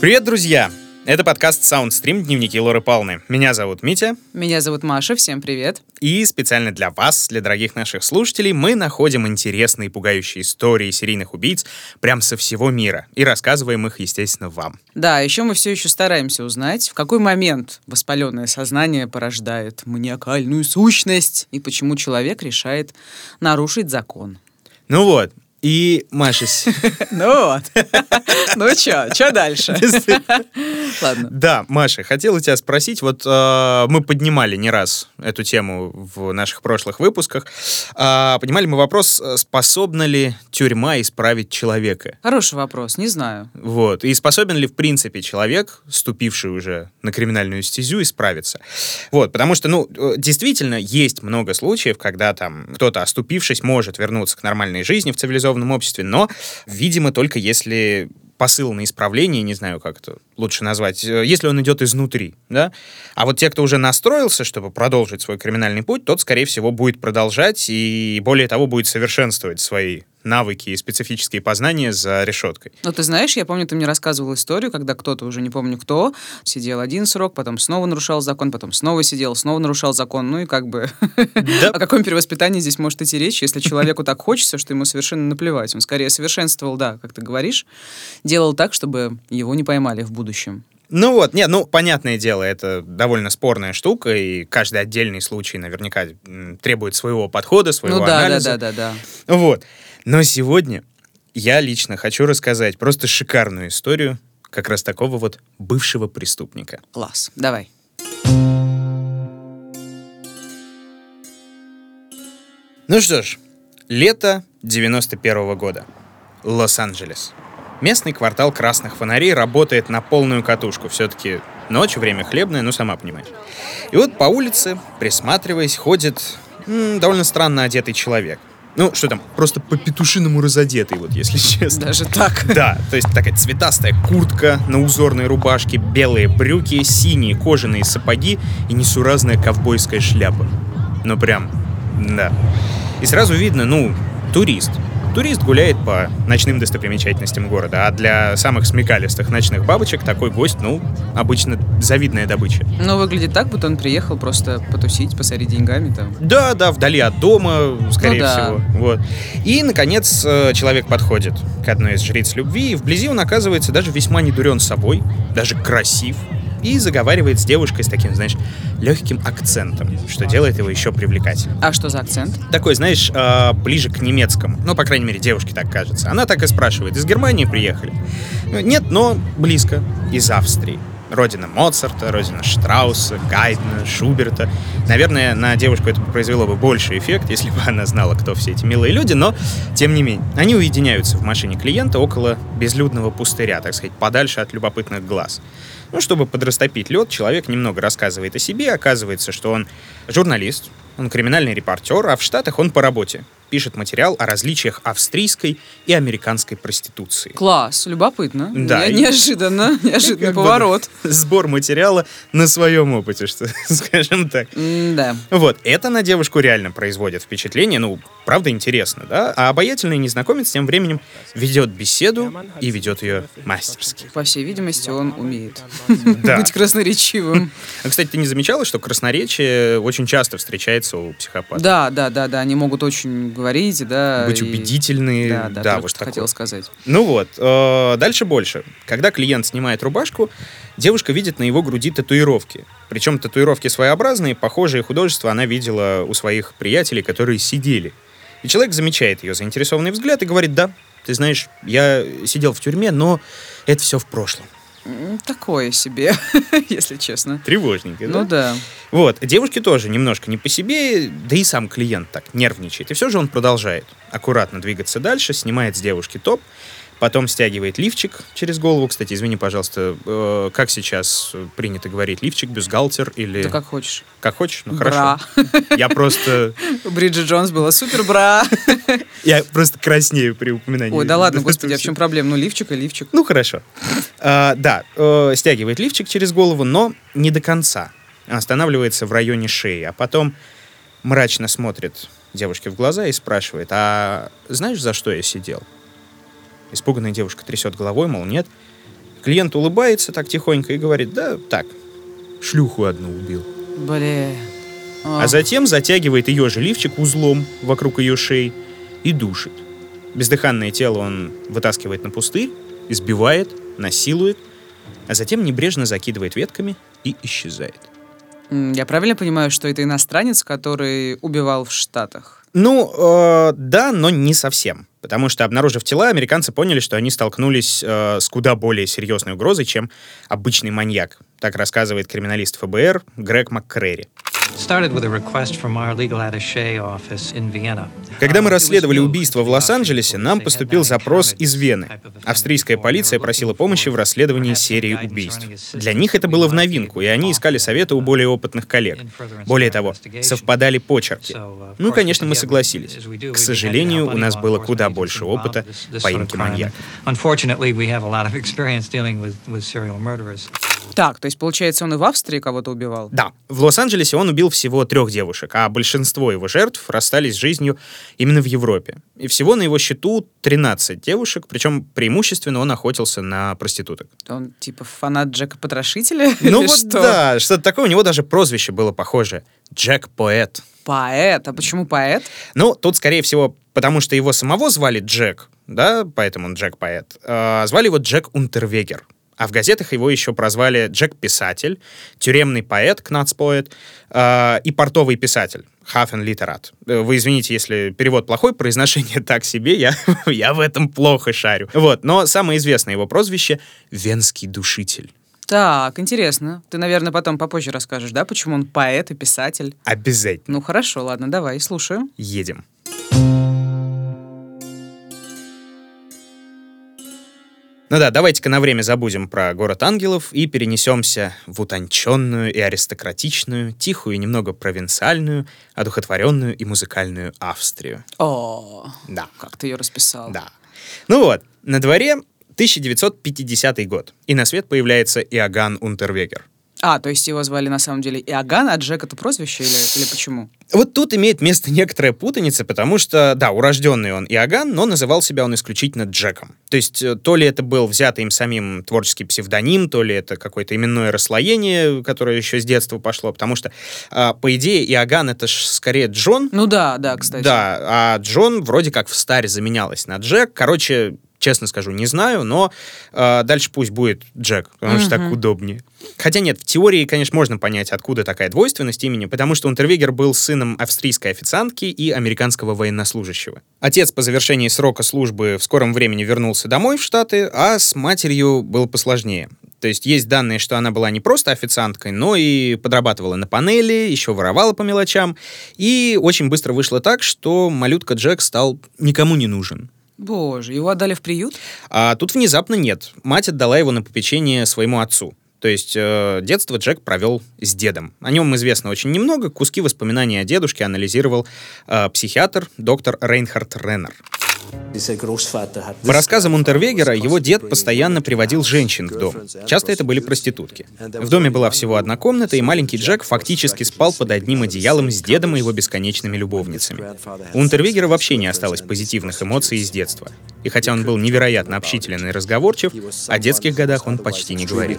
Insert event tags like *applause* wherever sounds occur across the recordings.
Привет, друзья! Это подкаст Soundstream «Дневники Лоры Палны». Меня зовут Митя. Меня зовут Маша, всем привет. И специально для вас, для дорогих наших слушателей, мы находим интересные и пугающие истории серийных убийц прям со всего мира и рассказываем их, естественно, вам. Да, еще мы все еще стараемся узнать, в какой момент воспаленное сознание порождает маниакальную сущность и почему человек решает нарушить закон. Ну вот, и Маша... *laughs* Ну вот. *laughs* Ну что, что дальше? *laughs* Ладно. Да, Маша, хотел у тебя спросить, вот э, мы поднимали не раз эту тему в наших прошлых выпусках. Э, поднимали мы вопрос, способна ли тюрьма исправить человека? Хороший вопрос, не знаю. Вот. И способен ли, в принципе, человек, ступивший уже на криминальную стезю, исправиться? Вот, потому что, ну, действительно, есть много случаев, когда там кто-то, оступившись, может вернуться к нормальной жизни в цивилизованном обществе, но, видимо, только если посыл на исправление, не знаю, как это лучше назвать, э, если он идет изнутри, да. А вот те, кто уже настроился, чтобы продолжить свой криминальный путь, тот, скорее всего, будет продолжать и, более того, будет совершенствовать свои навыки и специфические познания за решеткой. Ну, ты знаешь, я помню, ты мне рассказывал историю, когда кто-то, уже не помню кто, сидел один срок, потом снова нарушал закон, потом снова сидел, снова нарушал закон. Ну и как бы... *laughs* О каком перевоспитании здесь может идти речь, если человеку так хочется, что ему совершенно наплевать. Он скорее совершенствовал, да, как ты говоришь, делал так, чтобы его не поймали в будущем. Ну вот, нет, ну, понятное дело, это довольно спорная штука, и каждый отдельный случай наверняка требует своего подхода, своего ну, да, анализа. да, да, да, да. Вот. Но сегодня я лично хочу рассказать просто шикарную историю как раз такого вот бывшего преступника. Класс, давай. Ну что ж, лето 91 -го года. Лос-Анджелес. Местный квартал красных фонарей работает на полную катушку. Все-таки ночь, время хлебное, ну сама понимаешь. И вот по улице, присматриваясь, ходит м, довольно странно одетый человек – ну, что там, просто по-петушиному разодетый, вот, если *laughs* честно. Даже так? Да, то есть такая цветастая куртка на узорной рубашке, белые брюки, синие кожаные сапоги и несуразная ковбойская шляпа. Ну, прям, да. И сразу видно, ну, турист турист гуляет по ночным достопримечательностям города, а для самых смекалистых ночных бабочек такой гость, ну, обычно завидная добыча. Ну, выглядит так, будто он приехал просто потусить, посорить деньгами там. Да, да, вдали от дома, скорее ну, да. всего. Вот. И, наконец, э, человек подходит к одной из жриц любви, и вблизи он оказывается даже весьма недурен собой, даже красив, и заговаривает с девушкой с таким, знаешь, легким акцентом, что делает его еще привлекательным. А что за акцент? Такой, знаешь, э, ближе к немецкому. Ну, по крайней мере, девушке так кажется. Она так и спрашивает, из Германии приехали? Нет, но близко, из Австрии. Родина Моцарта, родина Штрауса, Гайдна, Шуберта. Наверное, на девушку это произвело бы больше эффект, если бы она знала, кто все эти милые люди, но тем не менее. Они уединяются в машине клиента около безлюдного пустыря, так сказать, подальше от любопытных глаз. Ну, чтобы подрастопить лед, человек немного рассказывает о себе. Оказывается, что он журналист, он криминальный репортер, а в Штатах он по работе пишет материал о различиях австрийской и американской проституции. Класс, любопытно. Да. Я, неожиданно, *laughs* неожиданный поворот. Сбор материала на своем опыте, что *laughs* скажем так. да. Вот, это на девушку реально производит впечатление, ну, правда интересно, да? А обаятельный незнакомец тем временем ведет беседу и ведет ее мастерски. По всей видимости, он умеет быть красноречивым. А, кстати, ты не замечала, что красноречие очень часто встречается у психопатов? Да, да, да, да, они могут очень говорить, да. Быть и... убедительны. Да, да, да вот что хотел сказать. Ну вот, э, дальше больше. Когда клиент снимает рубашку, девушка видит на его груди татуировки. Причем татуировки своеобразные, похожие художества она видела у своих приятелей, которые сидели. И человек замечает ее заинтересованный взгляд и говорит, да, ты знаешь, я сидел в тюрьме, но это все в прошлом. Такое себе, *laughs* если честно. Тревожненько, да? Ну да. Вот, девушке тоже немножко не по себе, да и сам клиент так нервничает. И все же он продолжает аккуратно двигаться дальше, снимает с девушки топ, потом стягивает лифчик через голову. Кстати, извини, пожалуйста, э, как сейчас принято говорить, лифчик, бюстгальтер или... Да как хочешь. Как хочешь? Ну, бра. хорошо. Я просто... *laughs* Бриджит Джонс было супер бра. *laughs* Я просто краснею при упоминании. Ой, да ладно, господи, а в чем проблема? Ну, лифчик и лифчик. Ну, хорошо. А, да, э, стягивает лифчик через голову, но не до конца. Останавливается в районе шеи, а потом мрачно смотрит девушке в глаза и спрашивает, а знаешь, за что я сидел? Испуганная девушка трясет головой, мол, нет. Клиент улыбается так тихонько и говорит, да, так, шлюху одну убил. Блин. А затем затягивает ее же лифчик узлом вокруг ее шеи и душит. Бездыханное тело он вытаскивает на пустырь, избивает, насилует, а затем небрежно закидывает ветками и исчезает. Я правильно понимаю, что это иностранец, который убивал в Штатах? Ну, э, да, но не совсем. Потому что, обнаружив тела, американцы поняли, что они столкнулись э, с куда более серьезной угрозой, чем обычный маньяк. Так рассказывает криминалист ФБР Грег МакКрэри. Когда мы расследовали убийство в Лос-Анджелесе, нам поступил запрос из Вены. Австрийская полиция просила помощи в расследовании серии убийств. Для них это было в новинку, и они искали советы у более опытных коллег. Более того, совпадали почерки. Ну, конечно, мы согласились. К сожалению, у нас было куда больше опыта поимки маньяка. *laughs* Так, то есть, получается, он и в Австрии кого-то убивал? Да. В Лос-Анджелесе он убил всего трех девушек, а большинство его жертв расстались с жизнью именно в Европе. И всего на его счету 13 девушек, причем преимущественно он охотился на проституток. Он типа фанат Джека Потрошителя? *laughs* Ну вот что? да, что-то такое. У него даже прозвище было похоже. Джек Поэт. Поэт? А почему поэт? Ну, тут, скорее всего, потому что его самого звали Джек, да, поэтому он Джек Поэт. А, звали его Джек Унтервегер. А в газетах его еще прозвали Джек-писатель, тюремный поэт, кнацпоэт, э, и портовый писатель, хафен литерат. Э, вы извините, если перевод плохой, произношение так себе, я, *laughs* я в этом плохо шарю. Вот, но самое известное его прозвище — Венский душитель. Так, интересно. Ты, наверное, потом попозже расскажешь, да, почему он поэт и писатель? Обязательно. Ну хорошо, ладно, давай, слушаю. Едем. Ну да, давайте-ка на время забудем про город ангелов и перенесемся в утонченную и аристократичную, тихую и немного провинциальную, одухотворенную и музыкальную Австрию. О, да. как ты ее расписал. Да. Ну вот, на дворе 1950 год, и на свет появляется Иоганн Унтервегер — а, то есть его звали на самом деле Иоганн, а Джек это прозвище или, или почему? Вот тут имеет место некоторая путаница, потому что, да, урожденный он Иоганн, но называл себя он исключительно Джеком. То есть э, то ли это был взятый им самим творческий псевдоним, то ли это какое-то именное расслоение, которое еще с детства пошло, потому что, а, по идее, Иоганн это ж скорее Джон. Ну да, да, кстати. Да, а Джон вроде как в старе заменялась на Джек. Короче, честно скажу, не знаю, но э, дальше пусть будет Джек, потому что так удобнее. Хотя нет, в теории, конечно, можно понять, откуда такая двойственность имени, потому что Унтервегер был сыном австрийской официантки и американского военнослужащего. Отец по завершении срока службы в скором времени вернулся домой в Штаты, а с матерью было посложнее. То есть есть данные, что она была не просто официанткой, но и подрабатывала на панели, еще воровала по мелочам. И очень быстро вышло так, что малютка Джек стал никому не нужен. Боже, его отдали в приют? А тут внезапно нет. Мать отдала его на попечение своему отцу. То есть э, детство Джек провел с дедом. О нем известно очень немного. Куски воспоминаний о дедушке анализировал э, психиатр доктор Рейнхард Реннер. По рассказам Унтервегера, его дед постоянно приводил женщин в дом. Часто это были проститутки. В доме была всего одна комната, и маленький Джек фактически спал под одним одеялом с дедом и его бесконечными любовницами. У Унтервегера вообще не осталось позитивных эмоций из детства. И хотя он был невероятно общителен и разговорчив, о детских годах он почти не говорил.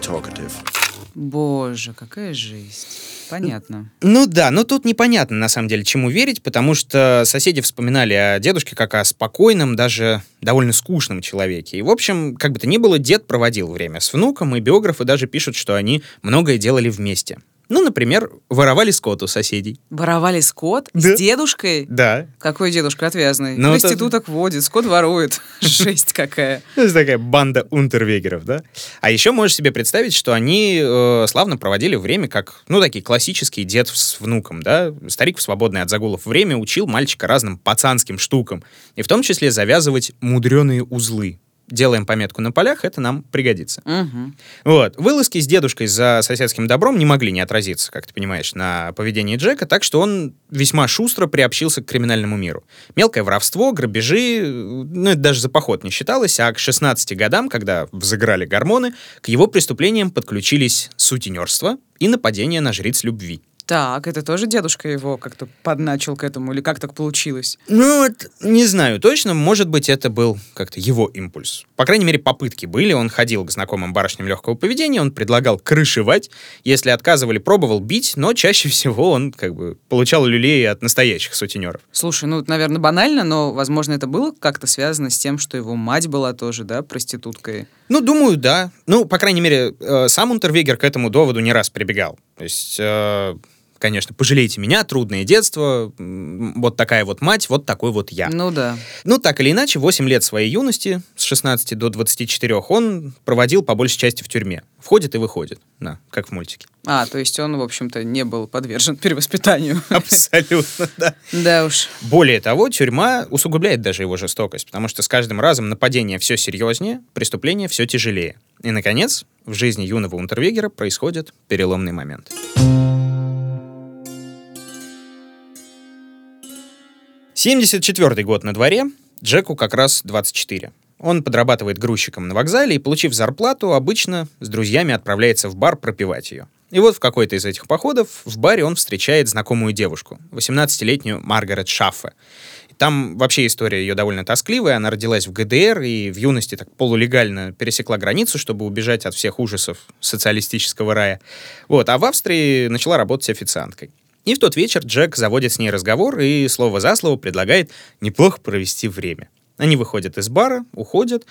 Боже, какая жизнь. Понятно. Ну да, но тут непонятно, на самом деле, чему верить, потому что соседи вспоминали о дедушке как о спокойном, даже довольно скучном человеке. И, в общем, как бы то ни было, дед проводил время с внуком, и биографы даже пишут, что они многое делали вместе. Ну, например, воровали скот у соседей. Воровали скот? Да. С дедушкой? Да. Какой дедушка отвязный? Ну, Проституток это... водит, скот ворует. *laughs* Жесть какая. Это такая банда унтервегеров, да? А еще можешь себе представить, что они э, славно проводили время как, ну, такие классические дед с внуком, да? Старик в свободное от загулов время учил мальчика разным пацанским штукам. И в том числе завязывать мудреные узлы делаем пометку на полях, это нам пригодится. Угу. Вот. Вылазки с дедушкой за соседским добром не могли не отразиться, как ты понимаешь, на поведении Джека, так что он весьма шустро приобщился к криминальному миру. Мелкое воровство, грабежи, ну, это даже за поход не считалось, а к 16 годам, когда взыграли гормоны, к его преступлениям подключились сутенерство и нападение на жриц любви. Так, это тоже дедушка его как-то подначил к этому, или как так получилось? Ну, вот, не знаю точно, может быть, это был как-то его импульс. По крайней мере, попытки были, он ходил к знакомым барышням легкого поведения, он предлагал крышевать, если отказывали, пробовал бить, но чаще *laughs* всего он как бы получал люлей от настоящих сутенеров. Слушай, ну, наверное, банально, но, возможно, это было как-то связано с тем, что его мать была тоже, да, проституткой. Ну, думаю, да. Ну, по крайней мере, э, сам Унтервегер к этому доводу не раз прибегал. То есть... Э, конечно, пожалейте меня, трудное детство, вот такая вот мать, вот такой вот я. Ну да. Ну, так или иначе, 8 лет своей юности, с 16 до 24, он проводил по большей части в тюрьме. Входит и выходит, да, как в мультике. А, то есть он, в общем-то, не был подвержен *laughs* перевоспитанию. *laughs* Абсолютно, да. Да уж. Более того, тюрьма усугубляет даже его жестокость, потому что с каждым разом нападение все серьезнее, преступление все тяжелее. И, наконец, в жизни юного Унтервегера происходит переломный момент. 74 год на дворе, Джеку как раз 24. Он подрабатывает грузчиком на вокзале и, получив зарплату, обычно с друзьями отправляется в бар пропивать ее. И вот в какой-то из этих походов в баре он встречает знакомую девушку, 18-летнюю Маргарет Шаффе. Там вообще история ее довольно тоскливая. Она родилась в ГДР и в юности так полулегально пересекла границу, чтобы убежать от всех ужасов социалистического рая. Вот. А в Австрии начала работать официанткой. И в тот вечер Джек заводит с ней разговор и слово за слово предлагает неплохо провести время. Они выходят из бара, уходят,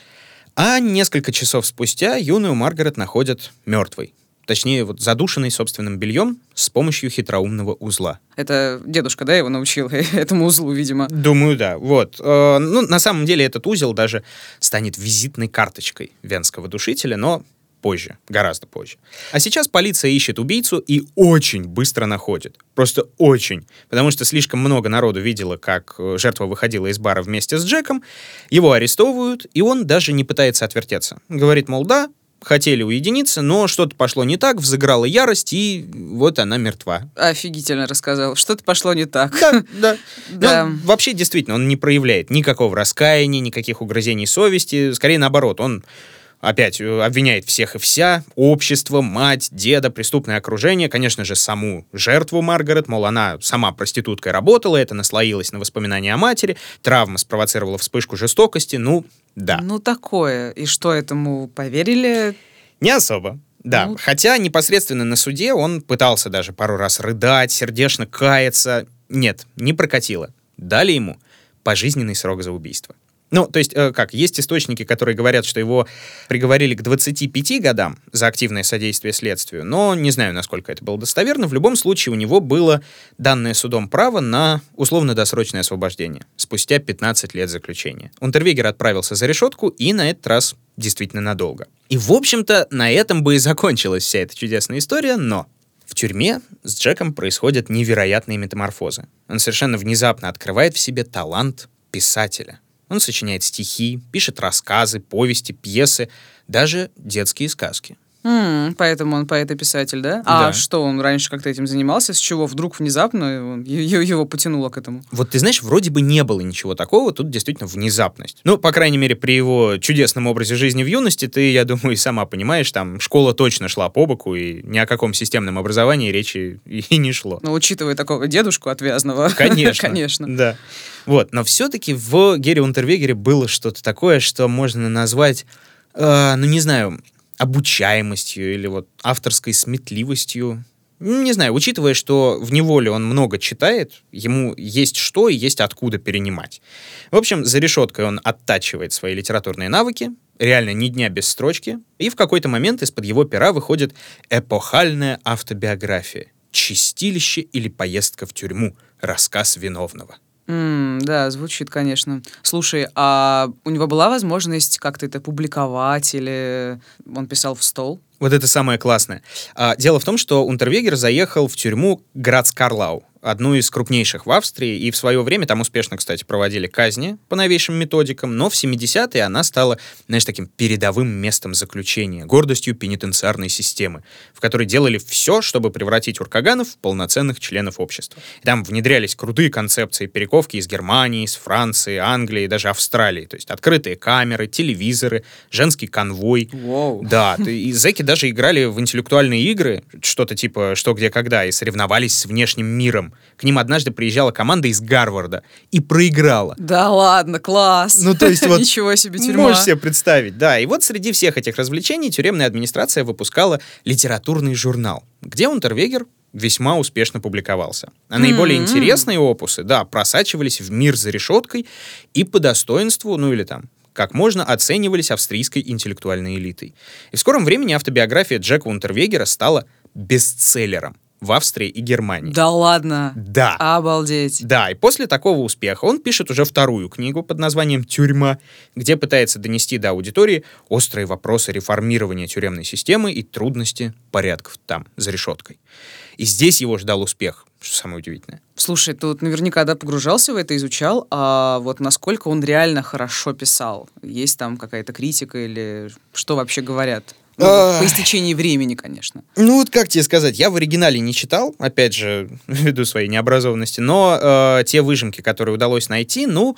а несколько часов спустя юную Маргарет находят мертвой. Точнее, вот задушенной собственным бельем с помощью хитроумного узла. Это дедушка, да, его научил *laughs* этому узлу, видимо? Думаю, да. Вот. Э, ну, на самом деле этот узел даже станет визитной карточкой венского душителя, но позже, гораздо позже. А сейчас полиция ищет убийцу и очень быстро находит. Просто очень. Потому что слишком много народу видело, как э, жертва выходила из бара вместе с Джеком. Его арестовывают, и он даже не пытается отвертеться. Говорит, мол, да, хотели уединиться, но что-то пошло не так, взыграла ярость, и вот она мертва. Офигительно рассказал. Что-то пошло не так. Да, да. *laughs* да. Ну, вообще, действительно, он не проявляет никакого раскаяния, никаких угрызений совести. Скорее, наоборот, он опять э, обвиняет всех и вся, общество, мать, деда, преступное окружение, конечно же, саму жертву Маргарет, мол, она сама проституткой работала, это наслоилось на воспоминания о матери, травма спровоцировала вспышку жестокости, ну, да. Ну, такое. И что, этому поверили? Не особо. Да, ну... хотя непосредственно на суде он пытался даже пару раз рыдать, сердечно каяться. Нет, не прокатило. Дали ему пожизненный срок за убийство. Ну, то есть, э, как, есть источники, которые говорят, что его приговорили к 25 годам за активное содействие следствию, но не знаю, насколько это было достоверно. В любом случае, у него было данное судом право на условно-досрочное освобождение спустя 15 лет заключения. Унтервегер отправился за решетку и на этот раз действительно надолго. И, в общем-то, на этом бы и закончилась вся эта чудесная история, но в тюрьме с Джеком происходят невероятные метаморфозы. Он совершенно внезапно открывает в себе талант писателя — он сочиняет стихи, пишет рассказы, повести, пьесы, даже детские сказки. Mm, поэтому он поэт и писатель, да? А что, он раньше как-то этим занимался? С чего вдруг внезапно его потянуло к этому? Вот ты знаешь, вроде бы не было ничего такого, тут действительно внезапность. Ну, по крайней мере, при его чудесном образе жизни в юности, ты, я думаю, и сама понимаешь, там школа точно шла по боку, и ни о каком системном образовании речи и не шло. Ну, учитывая такого дедушку отвязного. *laughs* Конечно. Конечно. Да. Вот, но все-таки в Гере Унтервегере было что-то такое, что можно назвать, э, ну, не знаю, обучаемостью или вот авторской сметливостью. Не знаю, учитывая, что в неволе он много читает, ему есть что и есть откуда перенимать. В общем, за решеткой он оттачивает свои литературные навыки, реально ни дня без строчки, и в какой-то момент из-под его пера выходит эпохальная автобиография «Чистилище или поездка в тюрьму. Рассказ виновного». Mm, да, звучит, конечно. Слушай, а у него была возможность как-то это публиковать или он писал в стол? Вот это самое классное. А, дело в том, что Унтервегер заехал в тюрьму Грац-Карлау. Одну из крупнейших в Австрии, и в свое время там успешно, кстати, проводили казни по новейшим методикам, но в 70-е она стала, знаешь, таким передовым местом заключения, гордостью пенитенциарной системы, в которой делали все, чтобы превратить уркаганов в полноценных членов общества. И там внедрялись крутые концепции перековки из Германии, из Франции, Англии, даже Австралии. То есть открытые камеры, телевизоры, женский конвой. Wow. Да, и зэки даже играли в интеллектуальные игры, что-то типа «Что, где, когда», и соревновались с внешним миром. К ним однажды приезжала команда из Гарварда и проиграла. Да ладно, класс. Ну, то есть вот... *laughs* Ничего себе тюрьма. Можешь себе представить, да. И вот среди всех этих развлечений тюремная администрация выпускала литературный журнал, где Унтервегер весьма успешно публиковался. А наиболее mm-hmm. интересные опусы, да, просачивались в мир за решеткой и по достоинству, ну или там, как можно оценивались австрийской интеллектуальной элитой. И в скором времени автобиография Джека Унтервегера стала бестселлером в Австрии и Германии. Да ладно? Да. Обалдеть. Да, и после такого успеха он пишет уже вторую книгу под названием «Тюрьма», где пытается донести до аудитории острые вопросы реформирования тюремной системы и трудности порядков там, за решеткой. И здесь его ждал успех, что самое удивительное. Слушай, ты вот наверняка да, погружался в это, изучал, а вот насколько он реально хорошо писал? Есть там какая-то критика или что вообще говорят? Ну, по истечении времени, конечно. Ну вот как тебе сказать, я в оригинале не читал, опять же, *laughs* ввиду своей необразованности, но э, те выжимки, которые удалось найти, ну,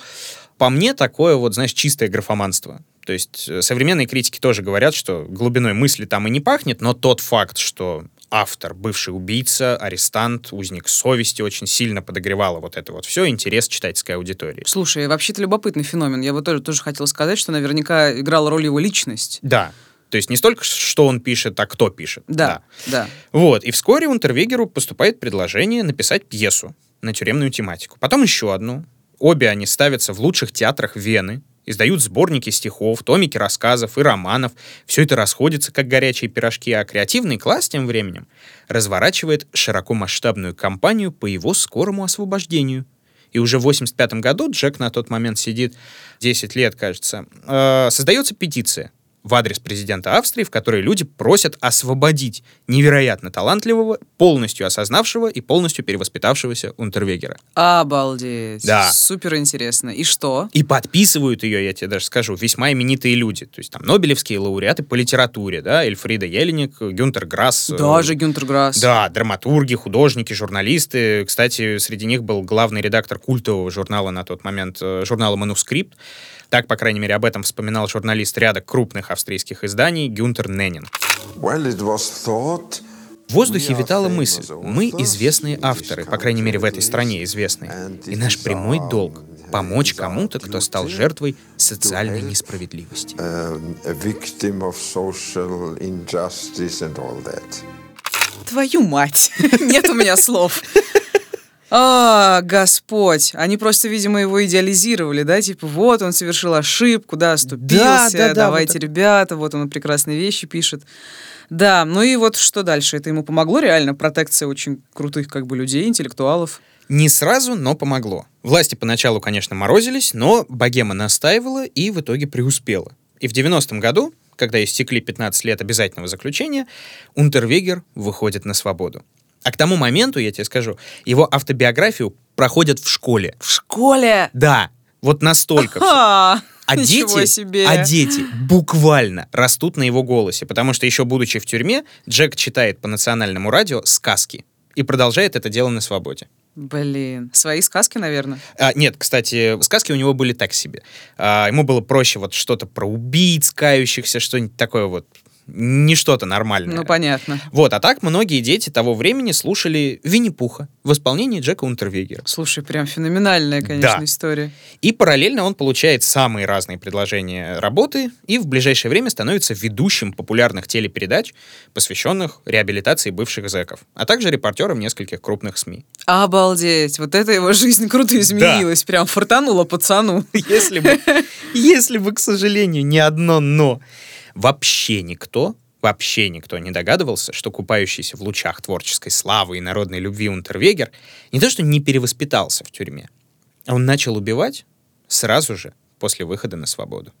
по мне такое вот, знаешь, чистое графоманство. То есть э, современные критики тоже говорят, что глубиной мысли там и не пахнет, но тот факт, что автор, бывший убийца, арестант, узник совести очень сильно подогревало вот это вот все, интерес читательской аудитории. Слушай, вообще-то любопытный феномен. Я вот тоже, тоже хотела сказать, что наверняка играла роль его личность. Да. То есть не столько, что он пишет, а кто пишет. Да, да. да. Вот. И вскоре Унтервегеру поступает предложение написать пьесу на тюремную тематику. Потом еще одну. Обе они ставятся в лучших театрах Вены, издают сборники стихов, томики рассказов и романов. Все это расходится, как горячие пирожки, а креативный класс тем временем разворачивает широкомасштабную кампанию по его скорому освобождению. И уже в 85 году, Джек на тот момент сидит 10 лет, кажется, э, создается петиция в адрес президента Австрии, в которой люди просят освободить невероятно талантливого, полностью осознавшего и полностью перевоспитавшегося Унтервегера. Обалдеть. Да. Супер интересно. И что? И подписывают ее, я тебе даже скажу, весьма именитые люди. То есть там Нобелевские лауреаты по литературе, да, Эльфрида Елиник, Гюнтер Грасс. Э, Даже Гюнтер Грасс. Да, драматурги, художники, журналисты. Кстати, среди них был главный редактор культового журнала на тот момент, э, журнала «Манускрипт». Так, по крайней мере, об этом вспоминал журналист ряда крупных австрийских изданий Гюнтер Неннин. В воздухе витала мысль. Мы известные авторы, по крайней мере, в этой стране известные. И наш прямой долг — помочь кому-то, кто стал жертвой социальной несправедливости. Твою мать! *laughs* Нет у меня слов. А, Господь. Они просто, видимо, его идеализировали, да? Типа, вот он совершил ошибку, да, оступился, да, да, давайте, вот ребята, вот он прекрасные вещи пишет. Да, ну и вот что дальше? Это ему помогло реально? Протекция очень крутых как бы людей, интеллектуалов? Не сразу, но помогло. Власти поначалу, конечно, морозились, но богема настаивала и в итоге преуспела. И в 90-м году, когда истекли 15 лет обязательного заключения, Унтервегер выходит на свободу. А к тому моменту, я тебе скажу, его автобиографию проходят в школе. В школе? Да, вот настолько. А, а дети, себе. а дети буквально растут на его голосе, потому что еще будучи в тюрьме, Джек читает по национальному радио сказки и продолжает это дело на свободе. Блин, свои сказки, наверное. А, нет, кстати, сказки у него были так себе. А, ему было проще вот что-то про убийц, кающихся, что-нибудь такое вот не что-то нормальное. Ну, понятно. Вот, а так многие дети того времени слушали Винни-Пуха в исполнении Джека Унтервегера. Слушай, прям феноменальная, конечно, да. история. И параллельно он получает самые разные предложения работы и в ближайшее время становится ведущим популярных телепередач, посвященных реабилитации бывших зэков, а также репортером нескольких крупных СМИ. Обалдеть! Вот это его жизнь круто изменилась, да. прям фортанула пацану. Если бы, если бы, к сожалению, не одно «но». Вообще никто, вообще никто не догадывался, что купающийся в лучах творческой славы и народной любви Унтервегер не то что не перевоспитался в тюрьме, а он начал убивать сразу же после выхода на свободу.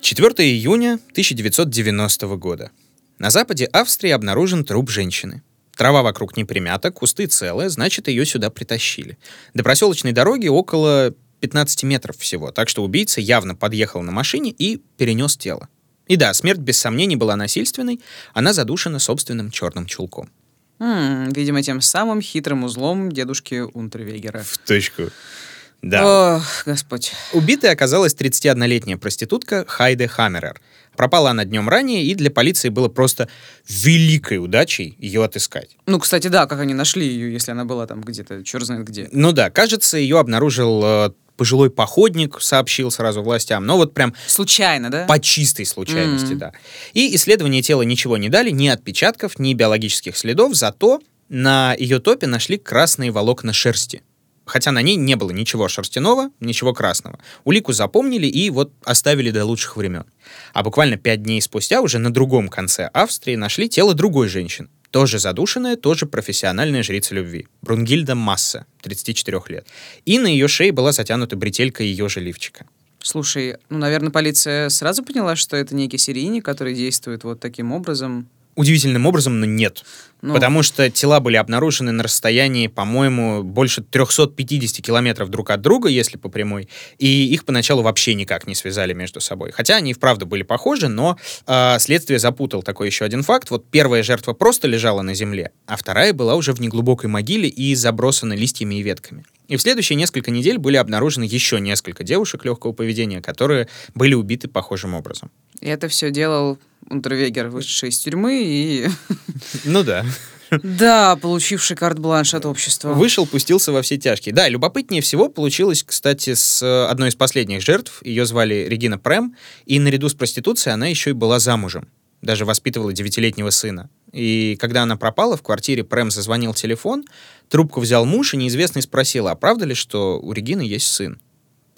Четвертое июня 1990 года. На западе Австрии обнаружен труп женщины. Трава вокруг не примята, кусты целые, значит, ее сюда притащили. До проселочной дороги около 15 метров всего, так что убийца явно подъехал на машине и перенес тело. И да, смерть без сомнений была насильственной, она задушена собственным черным чулком. М-м, видимо, тем самым хитрым узлом дедушки Унтервегера. В точку. Да. Ох, Господь. Убитой оказалась 31-летняя проститутка Хайде Хаммерер. Пропала она днем ранее, и для полиции было просто великой удачей ее отыскать. Ну, кстати, да, как они нашли ее, если она была там где-то, черт знает где. Ну да, кажется, ее обнаружил э, пожилой походник, сообщил сразу властям. Но вот прям... Случайно, да? По чистой случайности, mm-hmm. да. И исследования тела ничего не дали, ни отпечатков, ни биологических следов, зато на ее топе нашли красные волокна шерсти хотя на ней не было ничего шерстяного, ничего красного. Улику запомнили и вот оставили до лучших времен. А буквально пять дней спустя уже на другом конце Австрии нашли тело другой женщины. Тоже задушенная, тоже профессиональная жрица любви. Брунгильда Масса, 34 лет. И на ее шее была затянута бретелька ее же лифчика. Слушай, ну, наверное, полиция сразу поняла, что это некий серийник, который действует вот таким образом удивительным образом, но нет. Ну, Потому что тела были обнаружены на расстоянии, по-моему, больше 350 километров друг от друга, если по прямой, и их поначалу вообще никак не связали между собой. Хотя они и вправду были похожи, но э, следствие запутал такой еще один факт. Вот первая жертва просто лежала на земле, а вторая была уже в неглубокой могиле и забросана листьями и ветками. И в следующие несколько недель были обнаружены еще несколько девушек легкого поведения, которые были убиты похожим образом. И это все делал Унтервегер, вышедший из тюрьмы и... *laughs* Ну да. Да, получивший карт-бланш от общества. Вышел, пустился во все тяжкие. Да, любопытнее всего получилось, кстати, с э, одной из последних жертв. Ее звали Регина Прем, и наряду с проституцией она еще и была замужем. Даже воспитывала девятилетнего сына. И когда она пропала, в квартире Прем зазвонил телефон, трубку взял муж, и неизвестный спросил, а правда ли, что у Регины есть сын?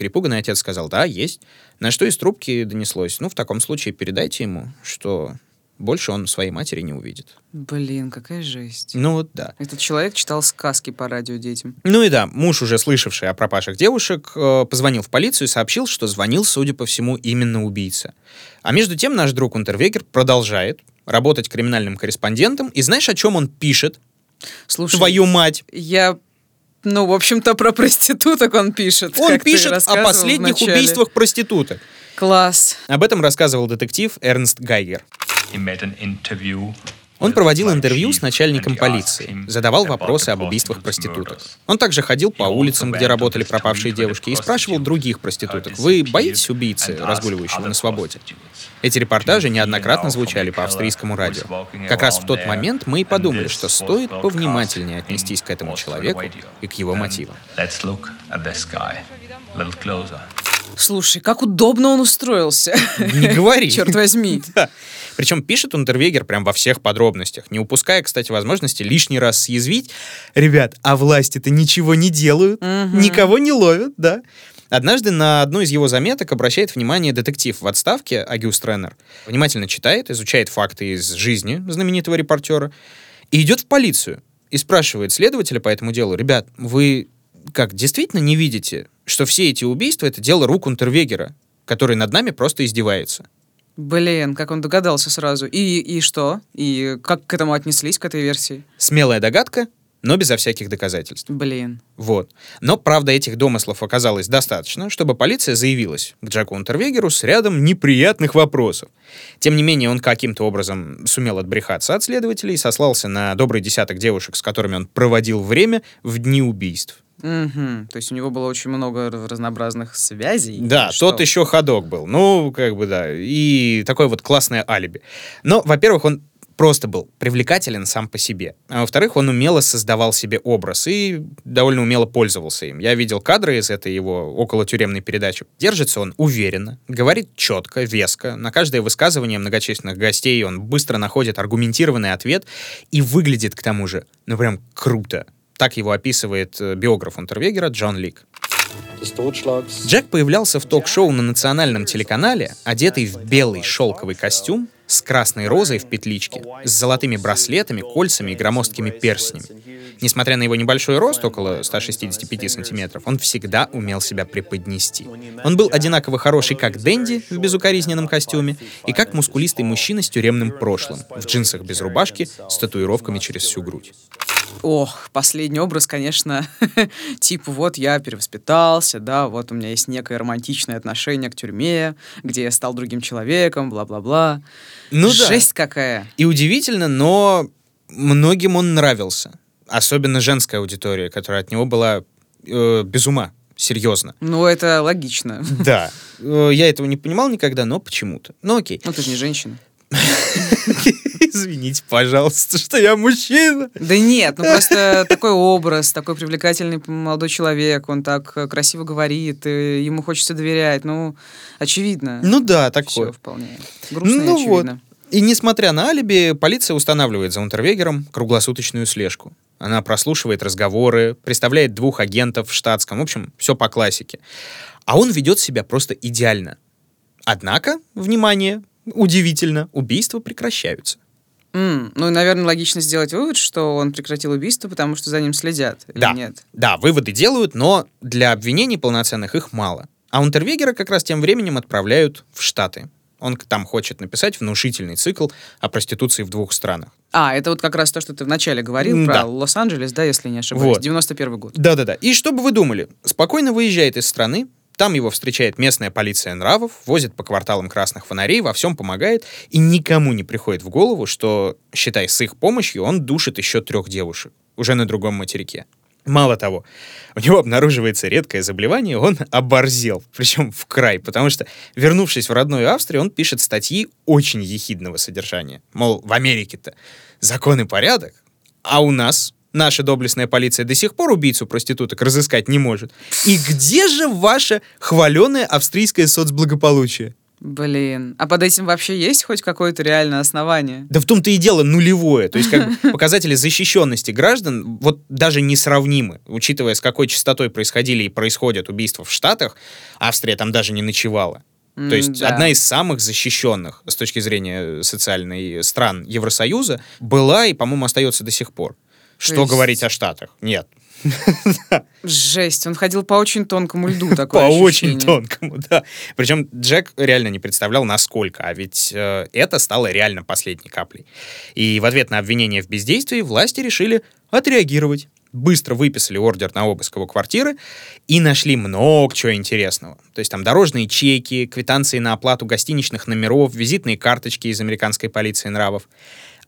Перепуганный отец сказал, да, есть. На что из трубки донеслось, ну, в таком случае передайте ему, что больше он своей матери не увидит. Блин, какая жесть. Ну вот да. Этот человек читал сказки по радио детям. Ну и да, муж, уже слышавший о пропавших девушек, э, позвонил в полицию и сообщил, что звонил, судя по всему, именно убийца. А между тем наш друг Унтервегер продолжает работать криминальным корреспондентом. И знаешь, о чем он пишет? Слушай, Твою мать! Я ну, в общем-то, про проституток он пишет. Он пишет о последних убийствах проституток. Класс. Об этом рассказывал детектив Эрнст Гайгер. Он проводил интервью с начальником полиции, задавал вопросы об убийствах проституток. Он также ходил по улицам, где работали пропавшие девушки, и спрашивал других проституток, «Вы боитесь убийцы, разгуливающего на свободе?» Эти репортажи неоднократно звучали по австрийскому радио. Как раз в тот момент мы и подумали, что стоит повнимательнее отнестись к этому человеку и к его мотивам. Слушай, как удобно он устроился. Не говори. *laughs* Черт возьми. *laughs* Да. Причем пишет Унтервегер прям во всех подробностях, не упуская, кстати, возможности лишний раз съязвить. Ребят, а власти-то ничего не делают, угу. никого не ловят, да? Однажды на одну из его заметок обращает внимание детектив в отставке Агюст Реннер. Внимательно читает, изучает факты из жизни знаменитого репортера и идет в полицию и спрашивает следователя по этому делу, ребят, вы как, действительно не видите, что все эти убийства — это дело рук Унтервегера, который над нами просто издевается? Блин, как он догадался сразу. И, и что? И как к этому отнеслись, к этой версии? Смелая догадка, но безо всяких доказательств. Блин. Вот. Но, правда, этих домыслов оказалось достаточно, чтобы полиция заявилась к Джеку Унтервегеру с рядом неприятных вопросов. Тем не менее, он каким-то образом сумел отбрехаться от следователей и сослался на добрый десяток девушек, с которыми он проводил время в дни убийств. Угу. То есть у него было очень много разнообразных связей. Да, тот еще ходок был. Ну, как бы да. И такое вот классное алиби. Но, во-первых, он просто был привлекателен сам по себе. А во-вторых, он умело создавал себе образ и довольно умело пользовался им. Я видел кадры из этой его около тюремной передачи. Держится он уверенно, говорит четко, веско. На каждое высказывание многочисленных гостей он быстро находит аргументированный ответ и выглядит к тому же, ну прям круто. Так его описывает э, биограф Унтервегера Джон Лик. Джек появлялся в ток-шоу на национальном телеканале, одетый в белый шелковый костюм, с красной розой в петличке, с золотыми браслетами, кольцами и громоздкими перстнями. Несмотря на его небольшой рост, около 165 сантиметров, он всегда умел себя преподнести. Он был одинаково хороший как Дэнди в безукоризненном костюме и как мускулистый мужчина с тюремным прошлым, в джинсах без рубашки, с татуировками через всю грудь. Ох, последний образ, конечно, *laughs* типа вот я перевоспитался, да, вот у меня есть некое романтичное отношение к тюрьме, где я стал другим человеком, бла-бла-бла. Ну Жесть да. какая. И удивительно, но многим он нравился. Особенно женская аудитория, которая от него была э, без ума. Серьезно. Ну, это логично. *laughs* Да. Э, я этого не понимал никогда, но почему-то. Ну, окей. Ну, ты же не женщина. *laughs* Извините, пожалуйста, что я мужчина. Да нет, ну просто такой образ, такой привлекательный молодой человек, он так красиво говорит, и ему хочется доверять, ну, очевидно. Ну да, такое. Все вполне. Грустно ну, и очевидно. Вот. И несмотря на алиби, полиция устанавливает за Унтервегером круглосуточную слежку. Она прослушивает разговоры, представляет двух агентов в штатском, в общем, все по классике. А он ведет себя просто идеально. Однако, внимание, удивительно, убийства прекращаются. Mm, ну и, наверное, логично сделать вывод, что он прекратил убийство, потому что за ним следят, или да, нет? Да, выводы делают, но для обвинений полноценных их мало. А Унтервегера как раз тем временем отправляют в Штаты. Он там хочет написать внушительный цикл о проституции в двух странах. А, это вот как раз то, что ты вначале говорил да. про Лос-Анджелес, да, если не ошибаюсь, вот. 91 год. Да-да-да. И что бы вы думали? Спокойно выезжает из страны, там его встречает местная полиция нравов, возит по кварталам красных фонарей, во всем помогает, и никому не приходит в голову, что, считай, с их помощью он душит еще трех девушек, уже на другом материке. Мало того, у него обнаруживается редкое заболевание, он *laughs* оборзел, причем в край, потому что, вернувшись в родную Австрию, он пишет статьи очень ехидного содержания. Мол, в Америке-то закон и порядок, а у нас наша доблестная полиция до сих пор убийцу проституток разыскать не может. И где же ваше хваленое австрийское соцблагополучие? Блин, а под этим вообще есть хоть какое-то реальное основание? Да в том-то и дело нулевое. То есть как *laughs* показатели защищенности граждан вот даже несравнимы. Учитывая, с какой частотой происходили и происходят убийства в Штатах, Австрия там даже не ночевала. То есть да. одна из самых защищенных с точки зрения социальной стран Евросоюза была и, по-моему, остается до сих пор. Что есть... говорить о Штатах? Нет. Жесть, он ходил по очень тонкому льду *laughs* такое По очень тонкому, да. Причем Джек реально не представлял, насколько, а ведь э, это стало реально последней каплей. И в ответ на обвинение в бездействии власти решили отреагировать. Быстро выписали ордер на обыск его квартиры и нашли много чего интересного. То есть там дорожные чеки, квитанции на оплату гостиничных номеров, визитные карточки из американской полиции нравов.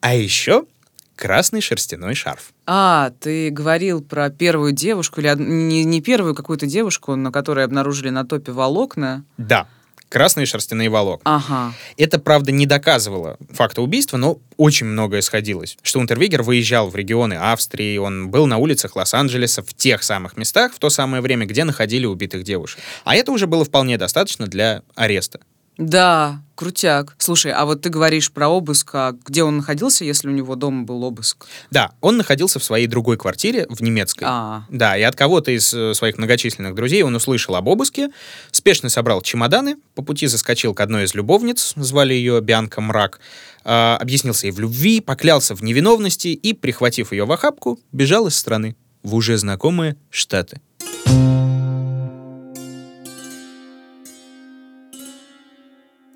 А еще красный шерстяной шарф. А, ты говорил про первую девушку, или не, не первую какую-то девушку, на которой обнаружили на топе волокна? Да, красные шерстяные волокна. Ага. Это, правда, не доказывало факта убийства, но очень многое сходилось. Что Унтервегер выезжал в регионы Австрии, он был на улицах Лос-Анджелеса в тех самых местах в то самое время, где находили убитых девушек. А это уже было вполне достаточно для ареста. Да, крутяк. Слушай, а вот ты говоришь про обыск, а где он находился, если у него дома был обыск? Да, он находился в своей другой квартире, в немецкой. А. Да, и от кого-то из э, своих многочисленных друзей он услышал об обыске, спешно собрал чемоданы, по пути заскочил к одной из любовниц, звали ее Бианка Мрак, э, объяснился ей в любви, поклялся в невиновности и, прихватив ее в охапку, бежал из страны в уже знакомые Штаты.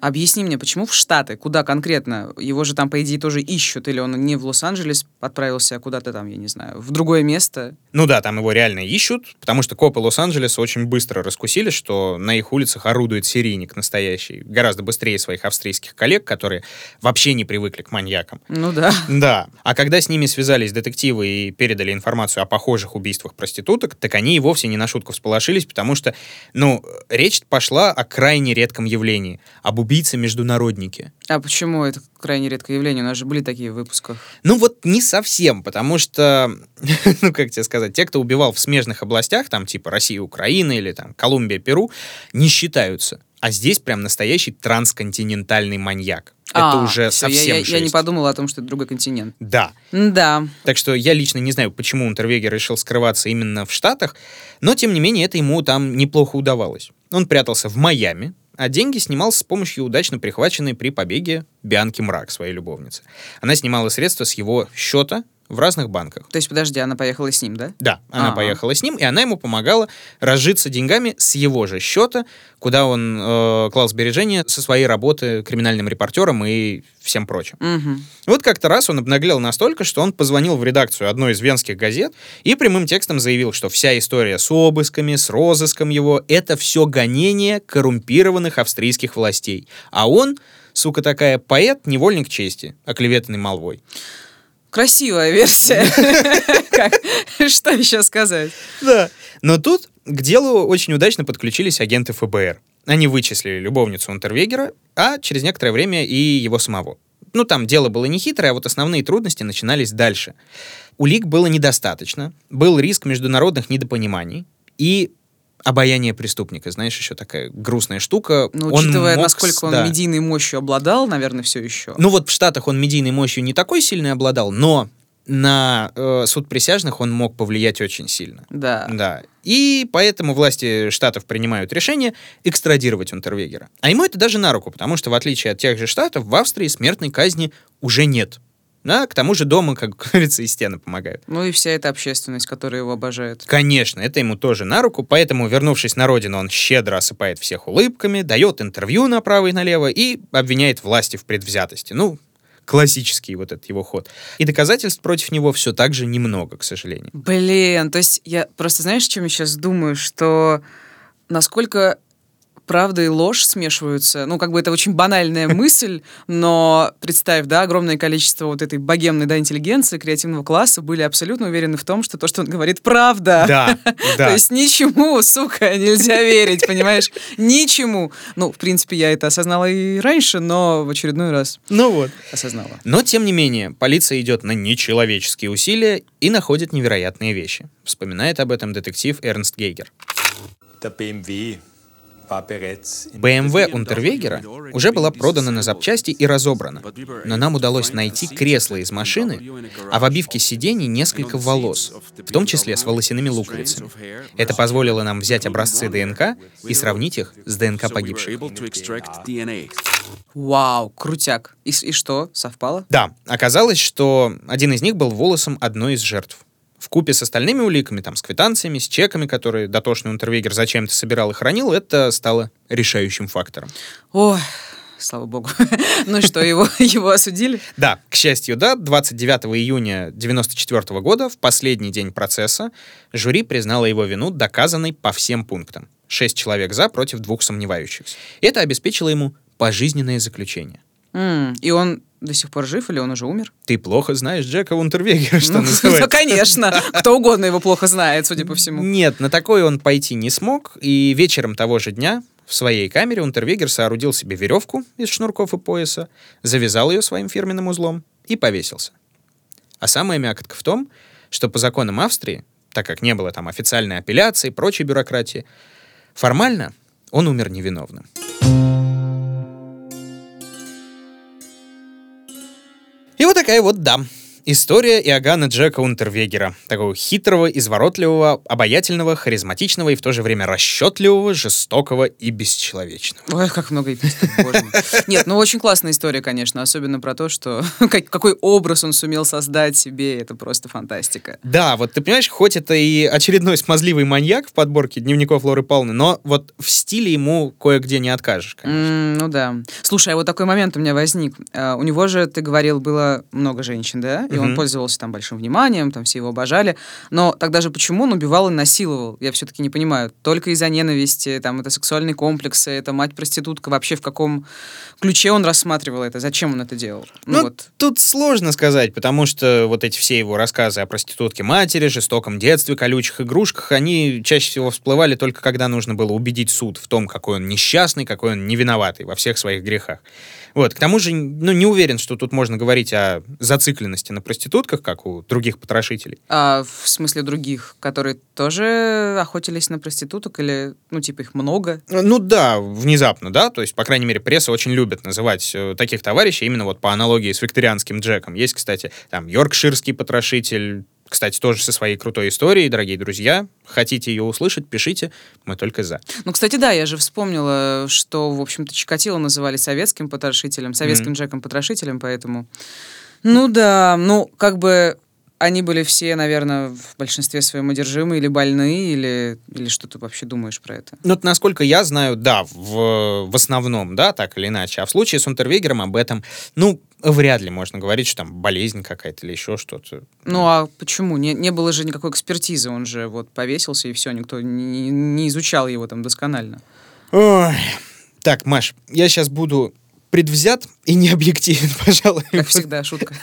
Объясни мне, почему в Штаты? Куда конкретно? Его же там, по идее, тоже ищут. Или он не в Лос-Анджелес отправился, а куда-то там, я не знаю, в другое место? Ну да, там его реально ищут, потому что копы Лос-Анджелеса очень быстро раскусили, что на их улицах орудует серийник настоящий. Гораздо быстрее своих австрийских коллег, которые вообще не привыкли к маньякам. Ну да. Да. А когда с ними связались детективы и передали информацию о похожих убийствах проституток, так они и вовсе не на шутку всполошились, потому что, ну, речь пошла о крайне редком явлении, об убийцы-международники. А почему это крайне редкое явление? У нас же были такие в выпусках. Ну вот не совсем, потому что, *laughs* ну как тебе сказать, те, кто убивал в смежных областях, там типа Россия, Украина или там Колумбия, Перу, не считаются. А здесь прям настоящий трансконтинентальный маньяк. А, это уже все, совсем я, я, я не подумала о том, что это другой континент. Да. Да. Так что я лично не знаю, почему Унтервегер решил скрываться именно в Штатах, но тем не менее это ему там неплохо удавалось. Он прятался в Майами, а деньги снимал с помощью удачно прихваченной при побеге Бианки Мрак, своей любовницы. Она снимала средства с его счета, в разных банках. То есть, подожди, она поехала с ним, да? Да, она А-а-а. поехала с ним, и она ему помогала разжиться деньгами с его же счета, куда он э, клал сбережения со своей работы криминальным репортером и всем прочим. Угу. Вот как-то раз он обнаглел настолько, что он позвонил в редакцию одной из венских газет и прямым текстом заявил, что вся история с обысками, с розыском его — это все гонение коррумпированных австрийских властей. А он, сука такая, поэт, невольник чести, оклеветанный молвой. Красивая версия. *laughs* Что еще сказать? Да. Но тут к делу очень удачно подключились агенты ФБР. Они вычислили любовницу Унтервегера, а через некоторое время и его самого. Ну, там дело было не хитрое, а вот основные трудности начинались дальше. Улик было недостаточно, был риск международных недопониманий, и обаяние преступника, знаешь, еще такая грустная штука. Ну, учитывая, он мог, насколько он да. медийной мощью обладал, наверное, все еще. Ну вот в Штатах он медийной мощью не такой сильной обладал, но на э, суд присяжных он мог повлиять очень сильно. Да. Да. И поэтому власти штатов принимают решение экстрадировать Унтервегера. А ему это даже на руку, потому что, в отличие от тех же штатов, в Австрии смертной казни уже нет. Да, к тому же дома, как говорится, и стены помогают. Ну и вся эта общественность, которая его обожает. Конечно, это ему тоже на руку, поэтому, вернувшись на родину, он щедро осыпает всех улыбками, дает интервью направо и налево и обвиняет власти в предвзятости. Ну, классический вот этот его ход. И доказательств против него все так же немного, к сожалению. Блин, то есть я просто, знаешь, чем я сейчас думаю, что насколько правда и ложь смешиваются. Ну, как бы это очень банальная *laughs* мысль, но представь, да, огромное количество вот этой богемной, да, интеллигенции, креативного класса были абсолютно уверены в том, что то, что он говорит, правда. Да, *laughs* да. То есть ничему, сука, нельзя верить, понимаешь? Ничему. Ну, в принципе, я это осознала и раньше, но в очередной раз ну вот. осознала. Но, тем не менее, полиция идет на нечеловеческие усилия и находит невероятные вещи. Вспоминает об этом детектив Эрнст Гейгер. BMW BMW Унтервегера уже была продана на запчасти и разобрана, но нам удалось найти кресло из машины, а в обивке сидений несколько волос, в том числе с волосяными луковицами. Это позволило нам взять образцы ДНК и сравнить их с ДНК погибших. Вау, крутяк. И, и что, совпало? Да, оказалось, что один из них был волосом одной из жертв в купе с остальными уликами, там, с квитанциями, с чеками, которые дотошный Унтервегер зачем-то собирал и хранил, это стало решающим фактором. Ой, слава богу. *laughs* ну что, его, *laughs* его осудили? Да, к счастью, да. 29 июня 94 года, в последний день процесса, жюри признало его вину доказанной по всем пунктам. Шесть человек за против двух сомневающихся. Это обеспечило ему пожизненное заключение. Mm, и он до сих пор жив или он уже умер? Ты плохо знаешь Джека Унтервегера, что ну, *laughs* называется. Ну, конечно. Кто угодно его плохо знает, судя по всему. Нет, на такой он пойти не смог, и вечером того же дня в своей камере Унтервегер соорудил себе веревку из шнурков и пояса, завязал ее своим фирменным узлом и повесился. А самая мякотка в том, что по законам Австрии, так как не было там официальной апелляции и прочей бюрократии, формально он умер невиновным. Такая вот да. История Иоганна Джека Унтервегера, такого хитрого, изворотливого, обаятельного, харизматичного и в то же время расчетливого, жестокого и бесчеловечного. Ой, как много эпистов, боже мой. Нет, ну очень классная история, конечно, особенно про то, что *laughs* какой образ он сумел создать себе, это просто фантастика. Да, вот ты понимаешь, хоть это и очередной смазливый маньяк в подборке дневников Лоры Павловны, но вот в стиле ему кое-где не откажешь, конечно. Mm, ну да. Слушай, а вот такой момент у меня возник. Uh, у него же, ты говорил, было много женщин, да? И он пользовался там большим вниманием, там все его обожали. Но тогда же почему он убивал и насиловал? Я все-таки не понимаю. Только из-за ненависти, там это сексуальные комплексы, это мать-проститутка. Вообще в каком ключе он рассматривал это? Зачем он это делал? Ну, ну вот. тут сложно сказать, потому что вот эти все его рассказы о проститутке матери, жестоком детстве, колючих игрушках, они чаще всего всплывали только когда нужно было убедить суд в том, какой он несчастный, какой он невиноватый во всех своих грехах. Вот. К тому же, ну, не уверен, что тут можно говорить о зацикленности на проститутках, как у других потрошителей. А в смысле других, которые тоже охотились на проституток или, ну, типа их много? Ну да, внезапно, да. То есть, по крайней мере, пресса очень любит называть э, таких товарищей именно вот по аналогии с викторианским Джеком. Есть, кстати, там, йоркширский потрошитель, Кстати, тоже со своей крутой историей, дорогие друзья. Хотите ее услышать, пишите, мы только за. Ну, кстати, да, я же вспомнила, что, в общем-то, Чикатило называли советским потрошителем, советским mm-hmm. Джеком-потрошителем, поэтому... Ну да, ну, как бы они были все, наверное, в большинстве своем одержимы или больны, или, или что ты вообще думаешь про это? Ну, насколько я знаю, да, в, в основном, да, так или иначе. А в случае с Унтервегером об этом, ну, вряд ли можно говорить, что там болезнь какая-то или еще что-то. Ну, а почему? Не, не было же никакой экспертизы, он же вот повесился, и все, никто не, не изучал его там досконально. Ой. Так, Маш, я сейчас буду предвзят и не объективен, *laughs* пожалуй. Как всегда, шутка.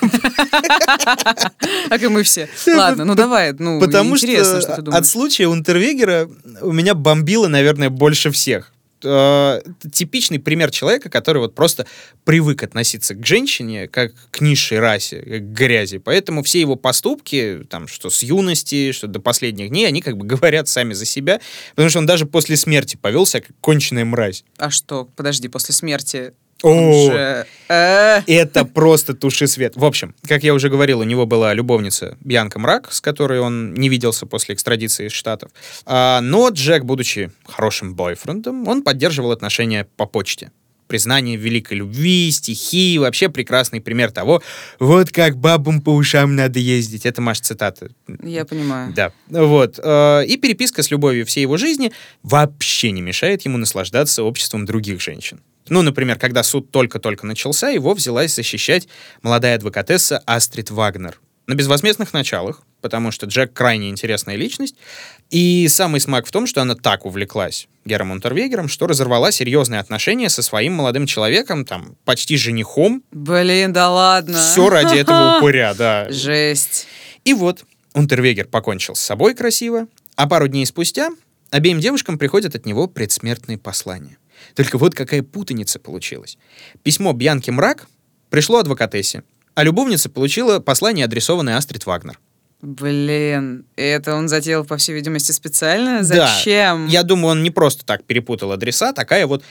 Как и мы все. *laughs* Ладно, ну давай, ну Потому интересно, что, что ты думаешь. от случая Унтервегера у меня бомбило, наверное, больше всех э, типичный пример человека, который вот просто привык относиться к женщине как к низшей расе, как к грязи. Поэтому все его поступки, там, что с юности, что до последних дней, они как бы *laughs* говорят сами за себя, потому что он даже после смерти повелся как конченая мразь. А что, подожди, после смерти о, же... Э. это просто туши свет. В общем, как я уже говорил, у него была любовница Бьянка Мрак, с которой он не виделся после экстрадиции из Штатов. А, но Джек, будучи хорошим бойфрендом, он поддерживал отношения по почте признание великой любви, стихи, вообще прекрасный пример того, вот как бабам по ушам надо ездить. Это Маш цитата. Я понимаю. Да. Вот. Э, и переписка с любовью всей его жизни вообще не мешает ему наслаждаться обществом других женщин. Ну, например, когда суд только-только начался, его взялась защищать молодая адвокатесса Астрид Вагнер. На безвозмездных началах, потому что Джек крайне интересная личность. И самый смак в том, что она так увлеклась Гером Унтервегером, что разорвала серьезные отношения со своим молодым человеком, там, почти женихом. Блин, да ладно. Все ради этого *laughs* упыря, да. Жесть. И вот Унтервегер покончил с собой красиво, а пару дней спустя обеим девушкам приходят от него предсмертные послания. Только вот какая путаница получилась. Письмо Бьянки Мрак пришло адвокатессе, а любовница получила послание, адресованное Астрид Вагнер. Блин, это он затеял, по всей видимости, специально? Зачем? Да, я думаю, он не просто так перепутал адреса, такая вот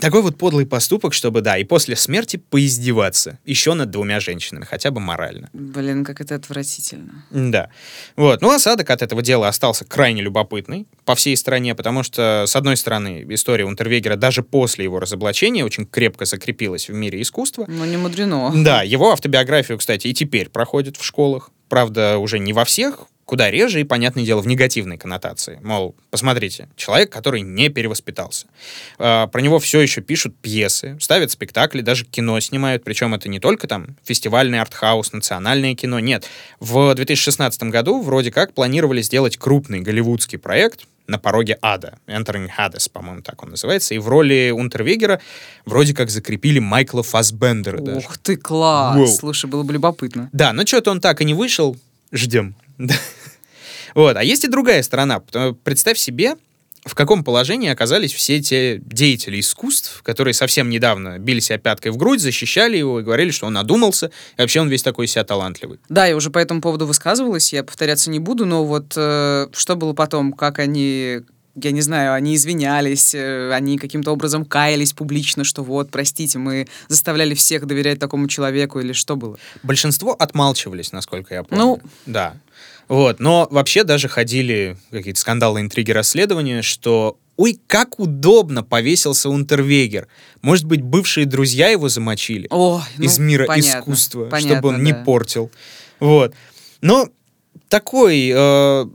такой вот подлый поступок, чтобы, да, и после смерти поиздеваться еще над двумя женщинами, хотя бы морально. Блин, как это отвратительно. Да. Вот. Ну, осадок от этого дела остался крайне любопытный по всей стране, потому что, с одной стороны, история Унтервегера даже после его разоблачения очень крепко закрепилась в мире искусства. Ну, не мудрено. Да, его автобиографию, кстати, и теперь проходит в школах. Правда, уже не во всех, куда реже и, понятное дело, в негативной коннотации. Мол, посмотрите, человек, который не перевоспитался. Э, про него все еще пишут пьесы, ставят спектакли, даже кино снимают, причем это не только там фестивальный артхаус, национальное кино, нет. В 2016 году вроде как планировали сделать крупный голливудский проект на пороге ада. Entering Hades, по-моему, так он называется. И в роли Унтервегера вроде как закрепили Майкла Фасбендера Ух даже. ты, класс! Воу. Слушай, было бы любопытно. Да, но что-то он так и не вышел. Ждем. Вот. А есть и другая сторона. Представь себе, в каком положении оказались все те деятели искусств, которые совсем недавно били себя пяткой в грудь, защищали его и говорили, что он надумался, и вообще он весь такой себя талантливый. Да, я уже по этому поводу высказывалась, я повторяться не буду, но вот э, что было потом, как они я не знаю, они извинялись, э, они каким-то образом каялись публично, что вот, простите, мы заставляли всех доверять такому человеку, или что было? Большинство отмалчивались, насколько я помню. Ну, да. Вот, но вообще даже ходили какие-то скандалы, интриги, расследования, что Ой, как удобно повесился Унтервегер. Может быть, бывшие друзья его замочили О, ну, из мира понятно, искусства, понятно, чтобы он да. не портил. Вот. Но такой э,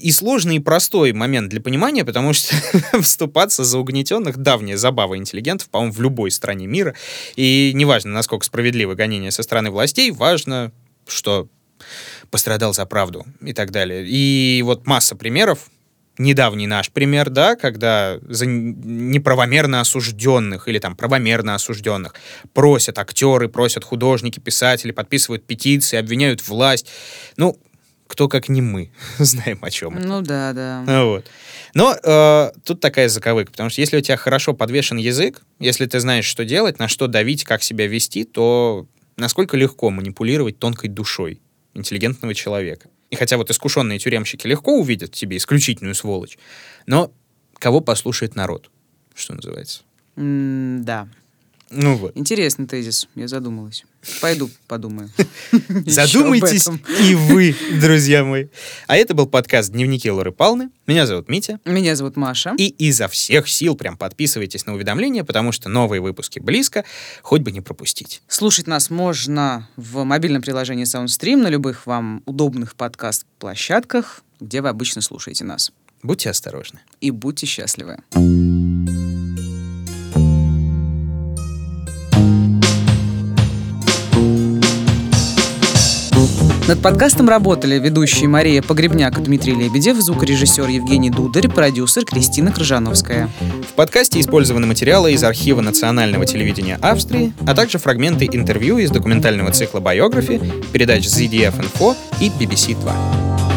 и сложный, и простой момент для понимания, потому что *laughs* вступаться за угнетенных — давняя забава интеллигентов, по-моему, в любой стране мира. И неважно, насколько справедливы гонения со стороны властей, важно, что пострадал за правду и так далее. И вот масса примеров, недавний наш пример, да, когда за неправомерно осужденных или там правомерно осужденных просят актеры, просят художники, писатели, подписывают петиции, обвиняют власть. Ну, кто как не мы *laughs* знаем о чем. Ну да, да. Вот. Но э, тут такая заковыка, потому что если у тебя хорошо подвешен язык, если ты знаешь, что делать, на что давить, как себя вести, то насколько легко манипулировать тонкой душой интеллигентного человека. И хотя вот искушенные тюремщики легко увидят в тебе исключительную сволочь, но кого послушает народ, что называется. Mm, да. Ну вот. Интересный тезис, я задумалась. Пойду подумаю. *laughs* Задумайтесь и вы, друзья мои. А это был подкаст «Дневники Лоры Палны». Меня зовут Митя. Меня зовут Маша. И изо всех сил прям подписывайтесь на уведомления, потому что новые выпуски близко, хоть бы не пропустить. Слушать нас можно в мобильном приложении SoundStream на любых вам удобных подкаст-площадках, где вы обычно слушаете нас. Будьте осторожны. И будьте счастливы. Над подкастом работали ведущие Мария Погребняк и Дмитрий Лебедев, звукорежиссер Евгений Дударь, продюсер Кристина Крыжановская. В подкасте использованы материалы из архива национального телевидения Австрии, а также фрагменты интервью из документального цикла «Биографи», передач ZDF Info и BBC 2.